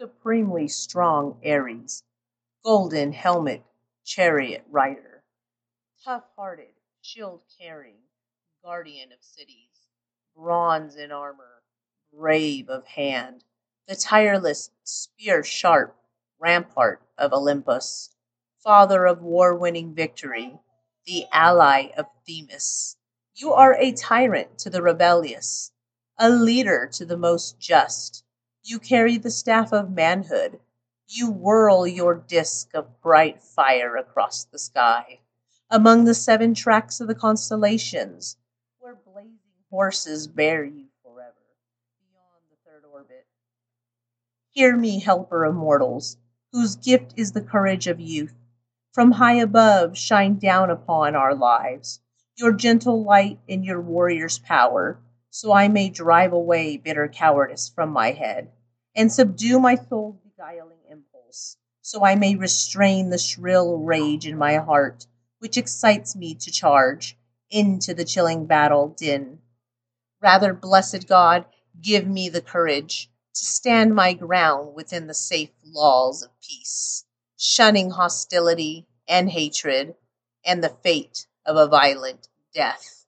supremely strong Ares, golden helmet chariot rider, tough hearted, shield carrying, guardian of cities, bronze in armor, brave of hand, the tireless, spear sharp rampart of Olympus, father of war winning victory, the ally of Themis. You are a tyrant to the rebellious, a leader to the most just. You carry the staff of manhood. You whirl your disk of bright fire across the sky, among the seven tracks of the constellations, where blazing horses bear you forever beyond the third orbit. Hear me, helper of mortals, whose gift is the courage of youth. From high above shine down upon our lives your gentle light and your warrior's power, so I may drive away bitter cowardice from my head, and subdue my soul's beguiling impulse, so I may restrain the shrill rage in my heart which excites me to charge into the chilling battle din. Rather, blessed God, give me the courage to stand my ground within the safe laws of peace, shunning hostility and hatred and the fate of a violent death.